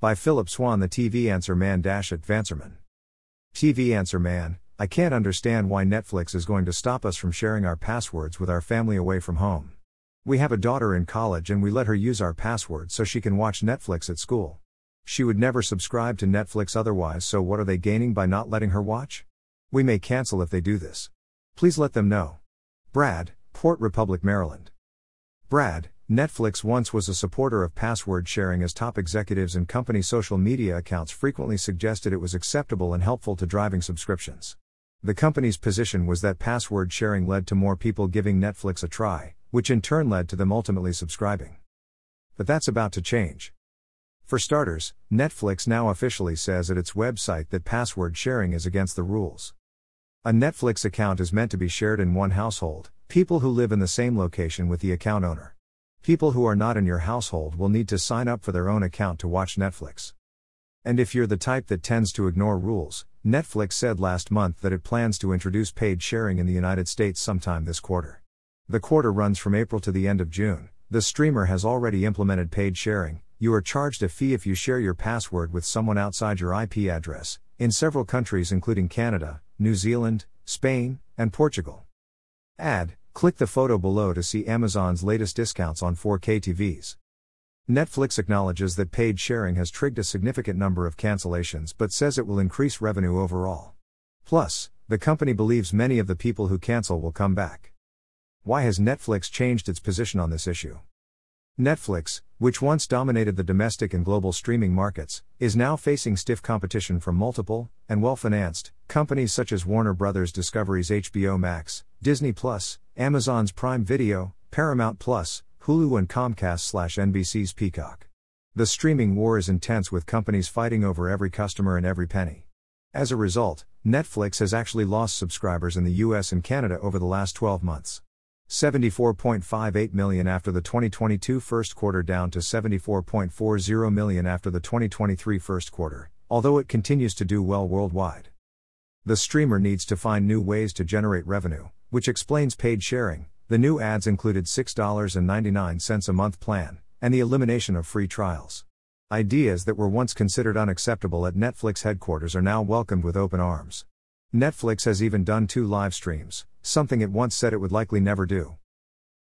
By Phillip Swann, the TV Answer Man Vanserman. TV Answer Man, I can't understand why Netflix is going to stop us from sharing our passwords with our family away from home. We have a daughter in college and we let her use our password so she can watch Netflix at school. She would never subscribe to Netflix otherwise, so what are they gaining by not letting her watch? We may cancel if they do this. Please let them know. Brad, Port Republic, Maryland. Brad, Netflix once was a supporter of password sharing as top executives and company social media accounts frequently suggested it was acceptable and helpful to driving subscriptions. The company's position was that password sharing led to more people giving Netflix a try, which in turn led to them ultimately subscribing. But that's about to change. For starters, Netflix now officially says at its website that password sharing is against the rules. A Netflix account is meant to be shared in one household, people who live in the same location with the account owner. People who are not in your household will need to sign up for their own account to watch Netflix. And if you're the type that tends to ignore rules, Netflix said last month that it plans to introduce paid sharing in the United States sometime this quarter. The quarter runs from April to the end of June. The streamer has already implemented paid sharing. You are charged a fee if you share your password with someone outside your IP address, in several countries including Canada, New Zealand, Spain, and Portugal. Add, Click the photo below to see Amazon's latest discounts on 4K TVs. Netflix acknowledges that paid sharing has triggered a significant number of cancellations but says it will increase revenue overall. Plus, the company believes many of the people who cancel will come back. Why has Netflix changed its position on this issue? Netflix, which once dominated the domestic and global streaming markets, is now facing stiff competition from multiple, and well financed, companies such as Warner Bros. Discovery's HBO Max, Disney Plus, Amazon's Prime Video, Paramount Plus, Hulu, and Comcast NBC's Peacock. The streaming war is intense with companies fighting over every customer and every penny. As a result, Netflix has actually lost subscribers in the US and Canada over the last 12 months. 74.58 million after the 2022 first quarter down to 74.40 million after the 2023 first quarter, although it continues to do well worldwide. The streamer needs to find new ways to generate revenue, which explains paid sharing. The new ads included $6.99 a month plan, and the elimination of free trials. Ideas that were once considered unacceptable at Netflix headquarters are now welcomed with open arms. Netflix has even done two live streams, something it once said it would likely never do.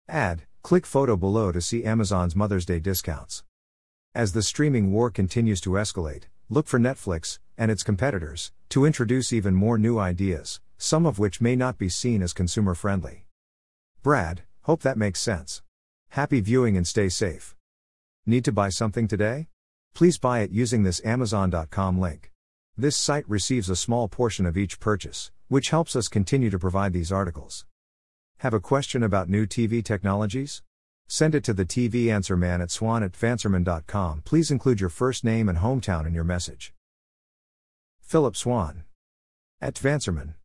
Add, click photo below to see Amazon's Mother's Day discounts. As the streaming war continues to escalate, look for Netflix, and its competitors, to introduce even more new ideas, some of which may not be seen as consumer friendly. Brad, hope that makes sense. Happy viewing and stay safe. Need to buy something today? Please buy it using this Amazon.com link. This site receives a small portion of each purchase, which helps us continue to provide these articles. Have a question about new TV technologies? Send it to the TV Answer Man at swann at tvanswerman.com. Please include your first name and hometown in your message. Phillip Swann. At Vanserman.